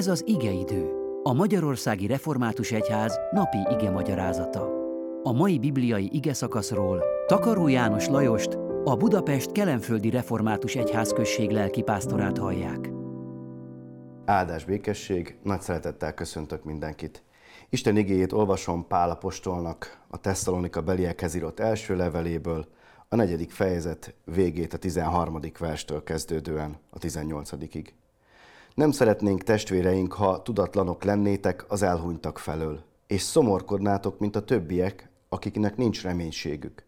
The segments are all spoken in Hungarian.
Ez az igeidő, a Magyarországi Református Egyház napi ige magyarázata. A mai bibliai ige szakaszról Takaró János Lajost, a Budapest Kelenföldi Református Egyház község lelkipásztorát hallják. Áldás békesség, nagy szeretettel köszöntök mindenkit. Isten igéjét olvasom Pál apostolnak a Tesszalonika beliekhez írott első leveléből, a negyedik fejezet végét a 13. verstől kezdődően a 18-ig. Nem szeretnénk testvéreink, ha tudatlanok lennétek az elhunytak felől, és szomorkodnátok, mint a többiek, akiknek nincs reménységük.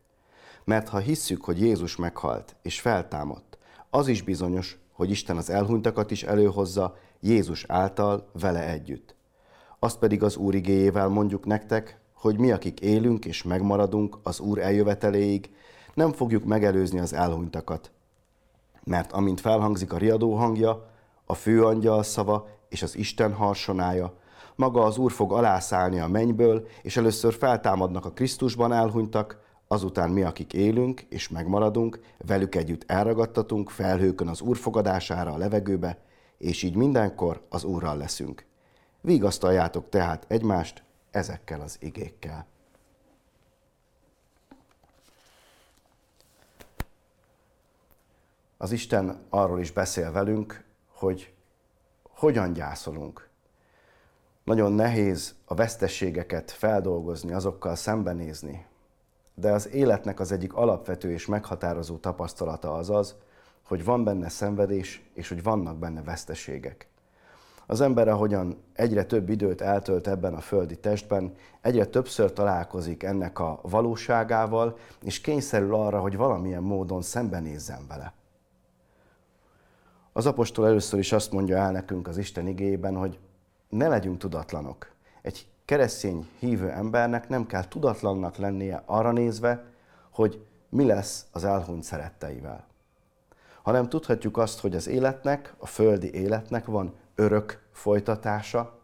Mert ha hisszük, hogy Jézus meghalt és feltámadt, az is bizonyos, hogy Isten az elhunytakat is előhozza Jézus által vele együtt. Azt pedig az Úr igéjével mondjuk nektek, hogy mi, akik élünk és megmaradunk az Úr eljöveteléig, nem fogjuk megelőzni az elhunytakat. Mert amint felhangzik a riadó hangja, a főangyal szava és az Isten harsonája, maga az Úr fog alászállni a mennyből, és először feltámadnak a Krisztusban elhunytak, azután mi, akik élünk és megmaradunk, velük együtt elragadtatunk felhőkön az Úr fogadására a levegőbe, és így mindenkor az Úrral leszünk. Vigasztaljátok tehát egymást ezekkel az igékkel. Az Isten arról is beszél velünk, hogy hogyan gyászolunk. Nagyon nehéz a vesztességeket feldolgozni, azokkal szembenézni, de az életnek az egyik alapvető és meghatározó tapasztalata az az, hogy van benne szenvedés, és hogy vannak benne veszteségek. Az ember, ahogyan egyre több időt eltölt ebben a földi testben, egyre többször találkozik ennek a valóságával, és kényszerül arra, hogy valamilyen módon szembenézzen vele. Az apostol először is azt mondja el nekünk az Isten igében, hogy ne legyünk tudatlanok. Egy keresztény hívő embernek nem kell tudatlannak lennie arra nézve, hogy mi lesz az elhunyt szeretteivel. Hanem tudhatjuk azt, hogy az életnek, a földi életnek van örök folytatása,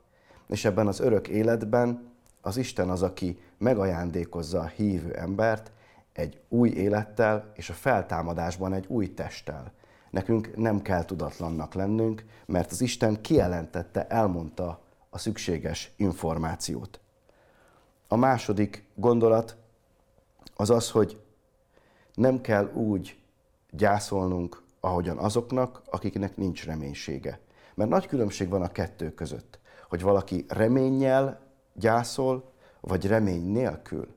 és ebben az örök életben az Isten az, aki megajándékozza a hívő embert egy új élettel és a feltámadásban egy új testtel. Nekünk nem kell tudatlannak lennünk, mert az Isten kijelentette, elmondta a szükséges információt. A második gondolat az az, hogy nem kell úgy gyászolnunk, ahogyan azoknak, akiknek nincs reménysége. Mert nagy különbség van a kettő között, hogy valaki reménnyel gyászol, vagy remény nélkül.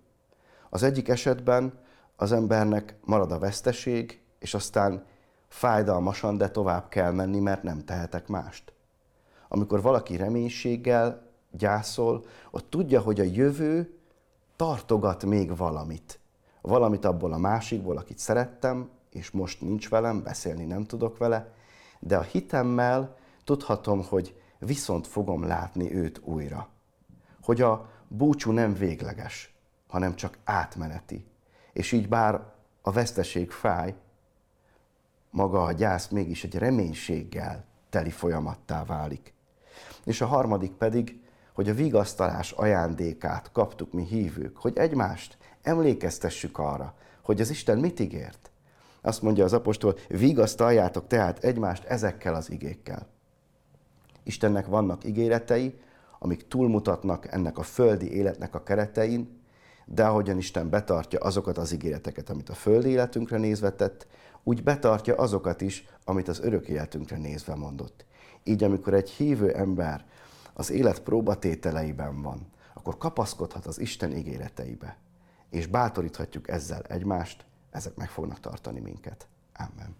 Az egyik esetben az embernek marad a veszteség, és aztán fájdalmasan, de tovább kell menni, mert nem tehetek mást. Amikor valaki reménységgel gyászol, ott tudja, hogy a jövő tartogat még valamit. Valamit abból a másikból, akit szerettem, és most nincs velem, beszélni nem tudok vele, de a hitemmel tudhatom, hogy viszont fogom látni őt újra. Hogy a búcsú nem végleges, hanem csak átmeneti. És így bár a veszteség fáj, maga a gyász mégis egy reménységgel teli folyamattá válik. És a harmadik pedig, hogy a vigasztalás ajándékát kaptuk mi hívők, hogy egymást emlékeztessük arra, hogy az Isten mit ígért. Azt mondja az apostol, vigasztaljátok tehát egymást ezekkel az igékkel. Istennek vannak ígéretei, amik túlmutatnak ennek a földi életnek a keretein, de ahogyan Isten betartja azokat az ígéreteket, amit a földi életünkre nézve tett, úgy betartja azokat is, amit az örök életünkre nézve mondott. Így, amikor egy hívő ember az élet próbatételeiben van, akkor kapaszkodhat az Isten ígéreteibe, és bátoríthatjuk ezzel egymást, ezek meg fognak tartani minket. Amen.